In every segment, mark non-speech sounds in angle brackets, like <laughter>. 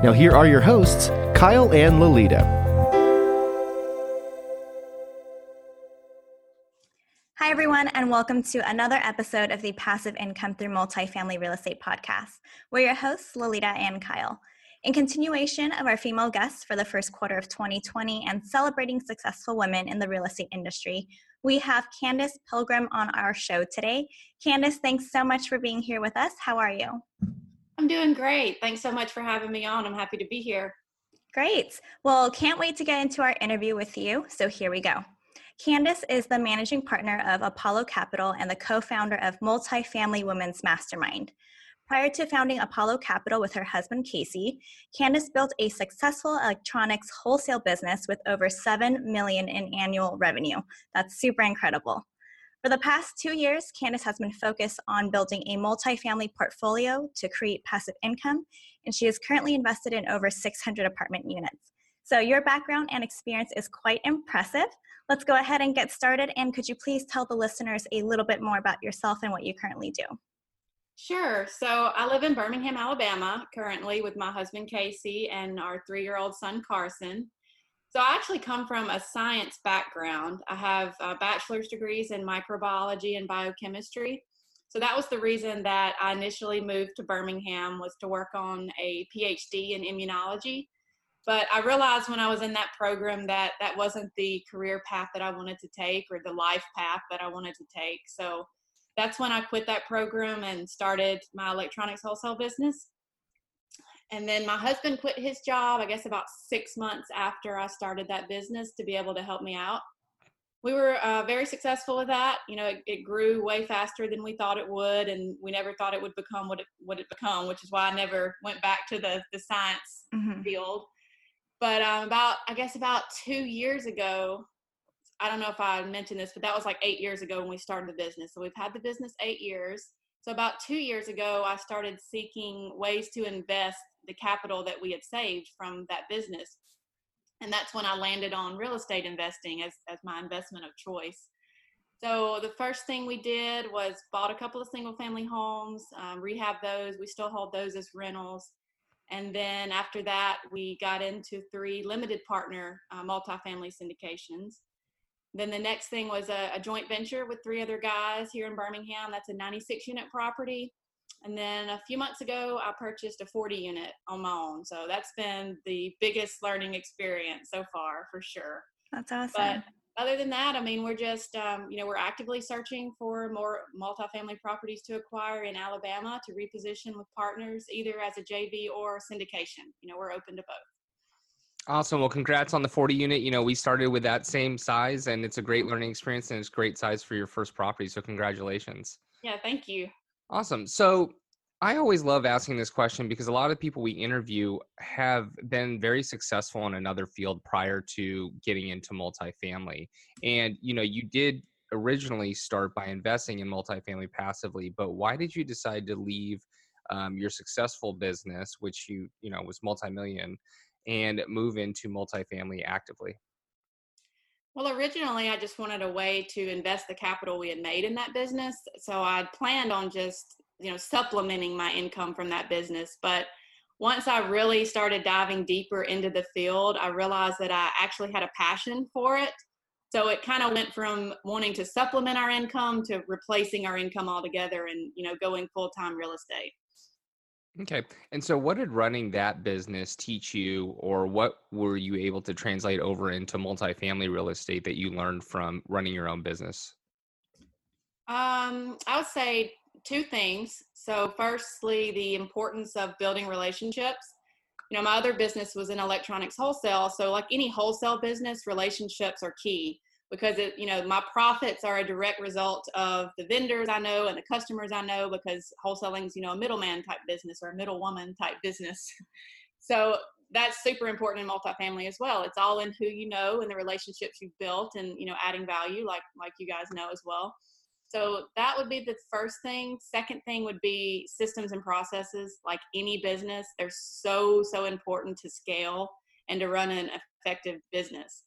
Now, here are your hosts, Kyle and Lolita. Hi, everyone, and welcome to another episode of the Passive Income Through Multifamily Real Estate podcast. We're your hosts, Lolita and Kyle. In continuation of our female guests for the first quarter of 2020 and celebrating successful women in the real estate industry, we have Candace Pilgrim on our show today. Candace, thanks so much for being here with us. How are you? I'm doing great. Thanks so much for having me on. I'm happy to be here. Great. Well, can't wait to get into our interview with you. So here we go. Candace is the managing partner of Apollo Capital and the co founder of Multifamily Women's Mastermind. Prior to founding Apollo Capital with her husband Casey, Candace built a successful electronics wholesale business with over 7 million in annual revenue. That's super incredible. For the past two years, Candace has been focused on building a multifamily portfolio to create passive income, and she is currently invested in over 600 apartment units. So, your background and experience is quite impressive. Let's go ahead and get started. And could you please tell the listeners a little bit more about yourself and what you currently do? Sure. So, I live in Birmingham, Alabama, currently with my husband Casey and our three year old son Carson. So I actually come from a science background. I have uh, bachelor's degrees in microbiology and biochemistry. So that was the reason that I initially moved to Birmingham was to work on a PhD in immunology. But I realized when I was in that program that that wasn't the career path that I wanted to take or the life path that I wanted to take. So that's when I quit that program and started my electronics wholesale business. And then my husband quit his job, I guess about six months after I started that business to be able to help me out. We were uh, very successful with that. You know, it, it, grew way faster than we thought it would, and we never thought it would become what it what it become, which is why I never went back to the the science mm-hmm. field. But um, about I guess about two years ago, I don't know if I mentioned this, but that was like eight years ago when we started the business. So we've had the business eight years. So about two years ago, I started seeking ways to invest the capital that we had saved from that business. And that's when I landed on real estate investing as, as my investment of choice. So the first thing we did was bought a couple of single family homes, um, rehab those. We still hold those as rentals. And then after that, we got into three limited partner uh, multifamily syndications. Then the next thing was a, a, joint venture with three other guys here in Birmingham. That's a 96 unit property. And then a few months ago, I purchased a 40 unit on my own. So that's been the biggest learning experience so far, for sure. That's awesome. But other than that, I mean, we're just, um, you know, we're actively searching for more multifamily properties to acquire in Alabama to reposition with partners, either as a JV or syndication. You know, we're open to both. Awesome. Well, congrats on the 40 unit. You know, we started with that same size and it's a great learning experience and it's great size for your first property. So, congratulations. Yeah, thank you. Awesome. So I always love asking this question because a lot of people we interview have been very successful in another field prior to getting into multifamily. And you know, you did originally start by investing in multifamily passively, but why did you decide to leave um, your successful business, which you you know was multi-million, and move into multifamily actively? Well, originally, I just wanted a way to invest the capital we had made in that business. So I planned on just, you know, supplementing my income from that business. But once I really started diving deeper into the field, I realized that I actually had a passion for it. So it kind of went from wanting to supplement our income to replacing our income altogether and, you know, going full time real estate. Okay. And so, what did running that business teach you, or what were you able to translate over into multifamily real estate that you learned from running your own business? Um, I would say two things. So, firstly, the importance of building relationships. You know, my other business was in electronics wholesale. So, like any wholesale business, relationships are key because it you know my profits are a direct result of the vendors i know and the customers i know because wholesaling's you know a middleman type business or a middlewoman type business <laughs> so that's super important in multifamily as well. It's all in who you know and the relationships you've built and, you know, adding value like, like you guys know as well. So that would be the first thing. Second thing would be systems and processes. Like any business, they're so, so important to scale and to run an effective business.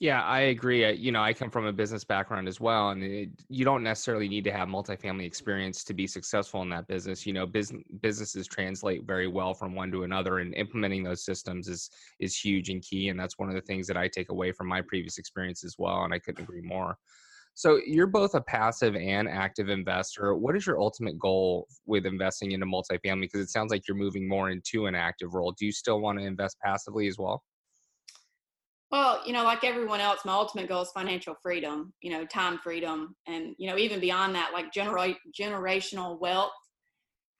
Yeah, I agree. Uh, you know, I come from a business background as well, and it, you don't necessarily need to have multifamily experience to be successful in that business. You know, business businesses translate very well from one to another, and implementing those systems is is huge and key. And that's one of the things that I take away from my previous experience as well. And I couldn't agree more. So you're both a passive and active investor. What is your ultimate goal with investing into multifamily? Because it sounds like you're moving more into an active role. Do you still want to invest passively as well? Well, you know, like everyone else, my ultimate goal is financial freedom, you know, time freedom, and, you know, even beyond that, like genera- generational wealth.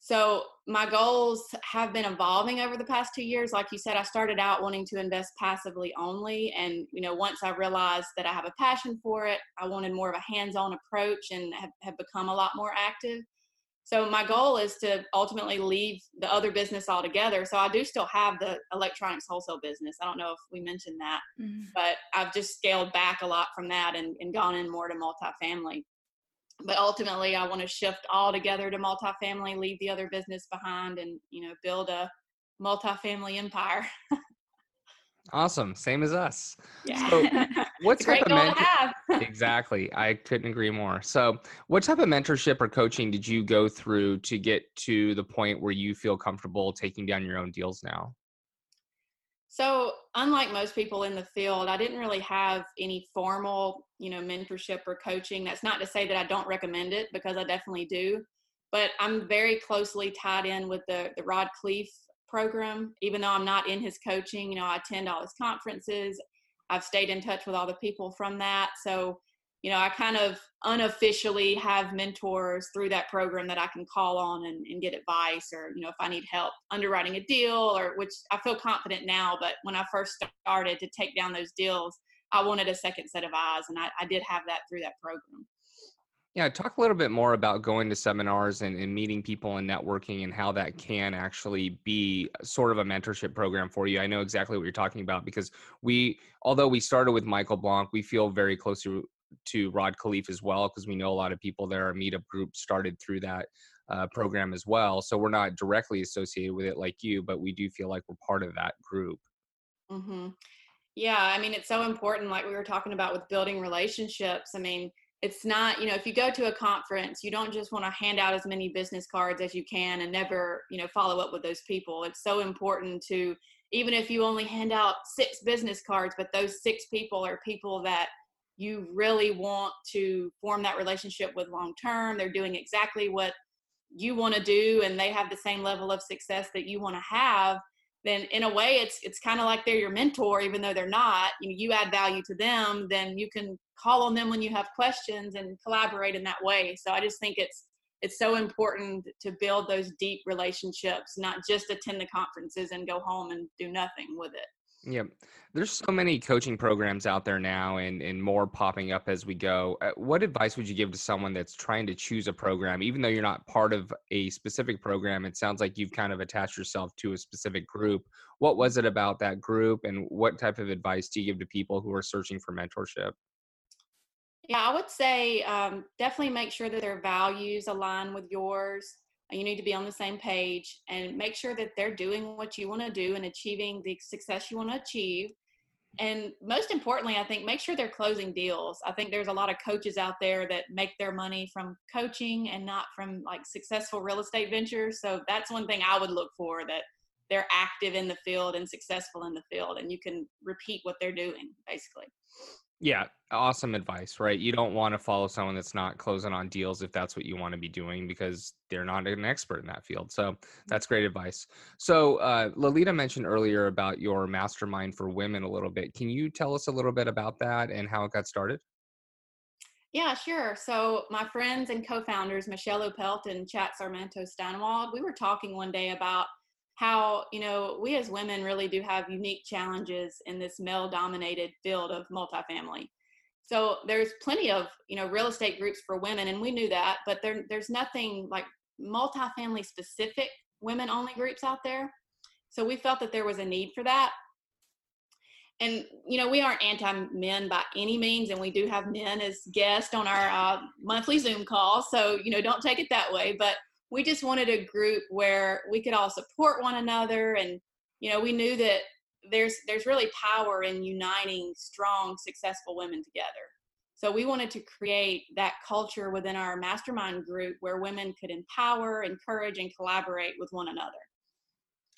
So my goals have been evolving over the past two years. Like you said, I started out wanting to invest passively only. And, you know, once I realized that I have a passion for it, I wanted more of a hands on approach and have, have become a lot more active. So my goal is to ultimately leave the other business altogether. So I do still have the electronics wholesale business. I don't know if we mentioned that, mm-hmm. but I've just scaled back a lot from that and, and gone in more to multifamily. But ultimately, I want to shift all together to multifamily, leave the other business behind, and you know, build a multifamily empire. <laughs> Awesome. Same as us. Yeah. So what type of mentor- <laughs> exactly. I couldn't agree more. So what type of mentorship or coaching did you go through to get to the point where you feel comfortable taking down your own deals now? So unlike most people in the field, I didn't really have any formal, you know, mentorship or coaching. That's not to say that I don't recommend it because I definitely do. But I'm very closely tied in with the, the Rod Khleif program, even though I'm not in his coaching. You know, I attend all his conferences. I've stayed in touch with all the people from that. So, you know, I kind of unofficially have mentors through that program that I can call on and, and get advice or, you know, if I need help underwriting a deal or which I feel confident now. But when I first started to take down those deals, I wanted a second set of eyes. And I, I did have that through that program. Yeah, talk a little bit more about going to seminars and, and, meeting people and networking and how that can actually be sort of a mentorship program for you. I know exactly what you're talking about because we, although we started with Michael Blank, we feel very close to, to Rod Khleif as well because we know a lot of people there. Our meetup group started through that uh, program as well. So we're not directly associated with it like you, but we do feel like we're part of that group. Mm-hmm. Yeah, I mean, it's so important, like we were talking about with building relationships. I mean, it's not you know if you go to a conference you don't just want to hand out as many business cards as you can and never you know follow up with those people. It's so important to even if you only hand out six business cards but those six people are people that you really want to form that relationship with long term they're doing exactly what you want to do and they have the same level of success that you want to have then in a way it's it's kind of like they're your mentor even though they're not. You know you add value to them then you can call on them when you have questions and collaborate in that way so i just think it's it's so important to build those deep relationships not just attend the conferences and go home and do nothing with it yeah, there's so many coaching programs out there now, and and more popping up as we go. Uh, what advice would you give to someone that's trying to choose a program, even though you're not part of a specific program? It sounds like you've kind of attached yourself to a specific group. What was it about that group, and what type of advice do you give to people who are searching for mentorship? Yeah, I would say um, definitely make sure that their values align with yours you need to be on the same page and make sure that they're doing what you want to do and achieving the success you want to achieve and most importantly i think make sure they're closing deals. I think there's a lot of coaches out there that make their money from coaching and not from like successful real estate ventures so that's one thing i would look for that they're active in the field and successful in the field and you can repeat what they're doing basically yeah, awesome advice, right? You don't want to follow someone that's not closing on deals if that's what you want to be doing because they're not an expert in that field. So that's great advice. So, uh, Lolita mentioned earlier about your mastermind for women a little bit. Can you tell us a little bit about that and how it got started? Yeah, sure. So, my friends and co founders, Michelle Opelt and Chat Sarmento Steinwald, we were talking one day about how you know we as women really do have unique challenges in this male dominated field of multifamily so there's plenty of you know real estate groups for women and we knew that but there, there's nothing like multifamily specific women only groups out there So we felt that there was a need for that. And, you know, we aren't anti men by any means, and we do have men as guests on our uh, monthly Zoom call. So, you know, don't take it that way. But we just wanted a group where we could all support one another. And, you know, we knew that there's there's really power in uniting strong, successful women together. So we wanted to create that culture within our mastermind group where women could empower, encourage, and collaborate with one another.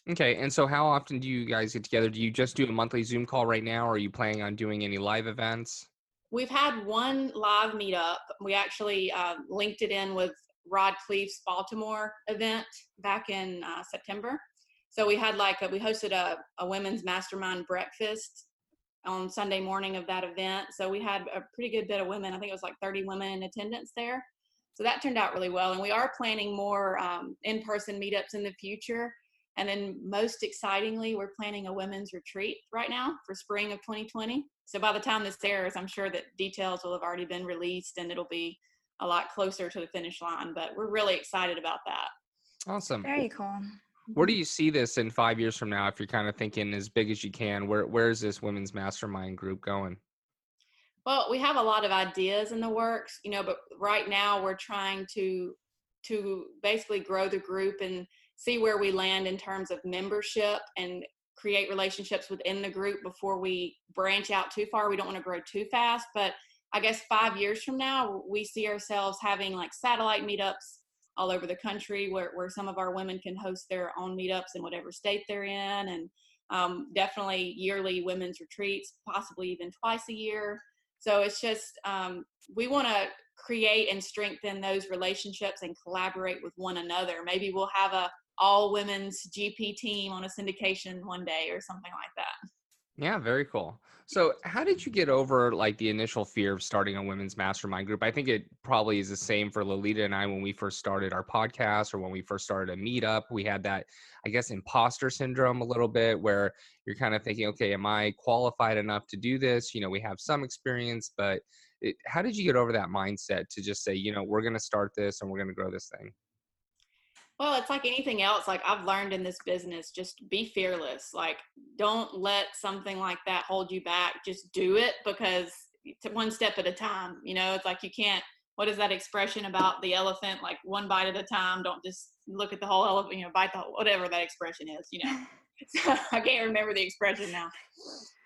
Okay, and so how often do you guys get together? Do you just do a monthly Zoom call right now, or are you planning on doing any live events? We've had one live meetup. We actually uh, linked it in with Rod Khleif's Baltimore event back in uh, September. So we had like a, we hosted a, a women's mastermind breakfast on Sunday morning of that event. So we had a pretty good bit of women. I think it was like 30 women in attendance there. So that turned out really well. And we are planning more um, in person meetups in the future. And then, most excitingly, we're planning a women's retreat right now for spring of 2020. So by the time this airs, I'm sure that details will have already been released and it'll be a lot closer to the finish line. But we're really excited about that. Awesome. Very cool. Where do mm-hmm. you see this in five years from now? If you're kind of thinking as big as you can, where where is this women's mastermind group going? Well, we have a lot of ideas in the works, you know, but right now we're trying to to basically grow the group and see where we land in terms of membership and create relationships within the group before we branch out too far. We don't want to grow too fast, but I guess five years from now, we see ourselves having like satellite meetups all over the country where, where some of our women can host their own meetups in whatever state they're in and um, definitely yearly women's retreats possibly even twice a year. So it's just um, we want to create and strengthen those relationships and collaborate with one another. Maybe we'll have a all women's gp team on a syndication one day or something like that yeah, very cool. So, how did you get over like the initial fear of starting a women's mastermind group? I think it probably is the same for Lolita and I when we first started our podcast or when we first started a meetup. We had that, I guess, imposter syndrome a little bit where you're kind of thinking, okay, am I qualified enough to do this? You know, we have some experience, but it, how did you get over that mindset to just say, you know, we're going to start this and we're going to grow this thing? Well, it's like anything else. Like I've learned in this business, just be fearless. Like don't let something like that hold you back. Just do it because it's one step at a time. You know, it's like you can't. What is that expression about the elephant? Like one bite at a time. Don't just look at the whole elephant. You know, bite the whole, whatever that expression is. You know, <laughs> <laughs> I can't remember the expression now.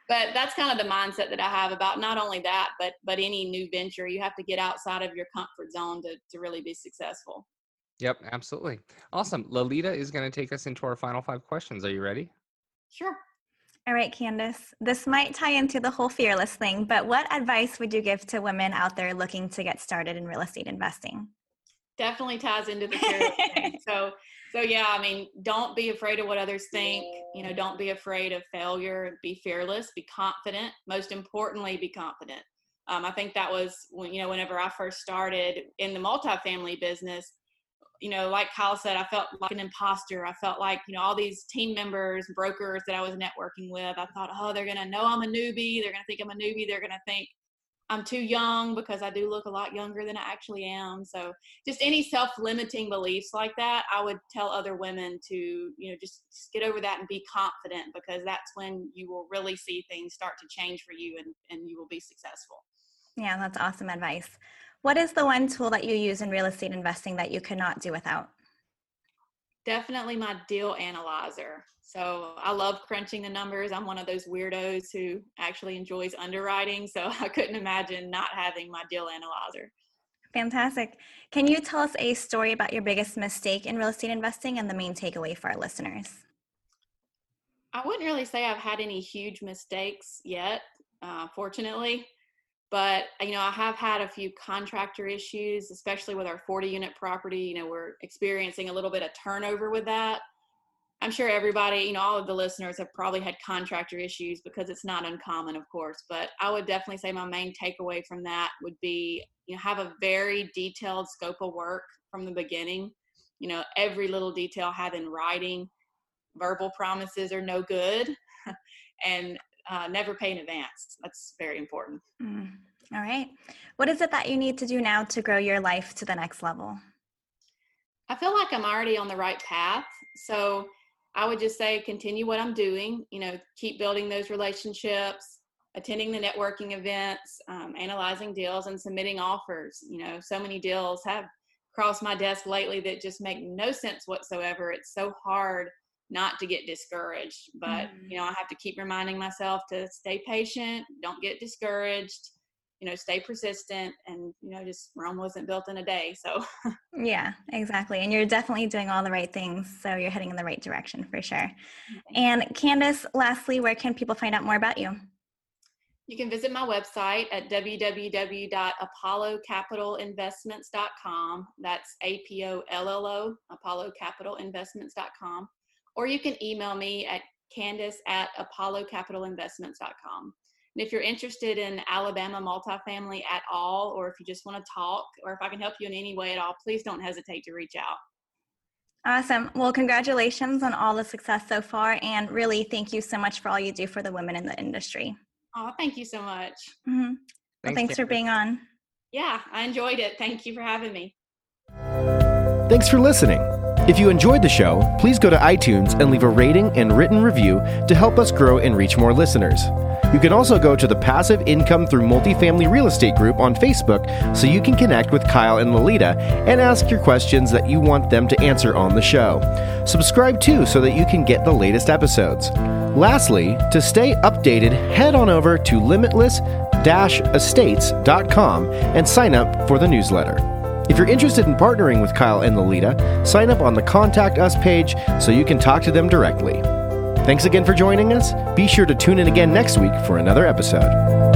But that's kind of the mindset that I have about not only that, but but any new venture. You have to get outside of your comfort zone to to really be successful. Yep, absolutely. Awesome. Lolita is going to take us into our final five questions. Are you ready? Sure. All right, Candace. This might tie into the whole fearless thing, but what advice would you give to women out there looking to get started in real estate investing? Definitely ties into the fearless thing. <laughs> So, so yeah, I mean, don't be afraid of what others think. You know, don't be afraid of failure. Be fearless. Be confident. Most importantly, be confident. Um, I think that was when you know, whenever I first started in the multifamily business, you know, like Kyle said, I felt like an imposter. I felt like, you know, all these team members, brokers that I was networking with, I thought, oh, they're going to know I'm a newbie. They're going to think I'm a newbie. They're going to think I'm too young because I do look a lot younger than I actually am. So just any self-limiting beliefs like that, I would tell other women to, you know, just, just get over that and be confident because that's when you will really see things start to change for you and, and you will be successful. Yeah, that's awesome advice. What is the one tool that you use in real estate investing that you cannot do without? Definitely my deal analyzer. So I love crunching the numbers. I'm one of those weirdos who actually enjoys underwriting. So <laughs> I couldn't imagine not having my deal analyzer. Fantastic. Can you tell us a story about your biggest mistake in real estate investing and the main takeaway for our listeners? I wouldn't really say I've had any huge mistakes yet, uh, fortunately but you know i have had a few contractor issues especially with our 40 unit property you know we're experiencing a little bit of turnover with that. I'm sure everybody you know all of the listeners have probably had contractor issues because it's not uncommon of course but i would definitely say my main takeaway from that would be you know have a very detailed scope of work from the beginning. You know every little detail have in writing verbal promises are no good <laughs> and uh, never pay in advance. That's very important. Mm. All right. What is it that you need to do now to grow your life to the next level? I feel like I'm already on the right path. So, I would just say continue what I'm doing. You know, keep building those relationships, attending the networking events, um, analyzing deals, and submitting offers. You know, so many deals have crossed my desk lately that just make no sense whatsoever. It's so hard not to get discouraged, but mm-hmm. you know, I have to keep reminding myself to stay patient, don't get discouraged you know stay persistent and you know just rome wasn't built in a day so. Yeah exactly and you're definitely doing all the right things so you're heading in the right direction for sure. And candace lastly where can people find out more about you? You can visit my website at www.apollocapitalinvestments.com that's a-p-o-l-l-o apollocapitalinvestments.com or you can email me at candace at apollocapitalinvestments.com and if you're interested in Alabama multifamily at all, or if you just want to talk, or if I can help you in any way at all, please don't hesitate to reach out. Awesome. Well, congratulations on all the success so far. And really, thank you so much for all you do for the women in the industry. Oh, thank you so much. Mm-hmm. Well, thanks, thanks for being on. Yeah, I enjoyed it. Thank you for having me. Thanks for listening. If you enjoyed the show, please go to iTunes and leave a rating and written review to help us grow and reach more listeners. You can also go to the Passive Income Through Multifamily Real Estate group on Facebook so you can connect with Kyle and Lolita and ask your questions that you want them to answer on the show. Subscribe too so that you can get the latest episodes. Lastly, to stay updated, head on over to limitless estates.com and sign up for the newsletter. If you're interested in partnering with Kyle and Lolita, sign up on the Contact Us page so you can talk to them directly. Thanks again for joining us. Be sure to tune in again next week for another episode.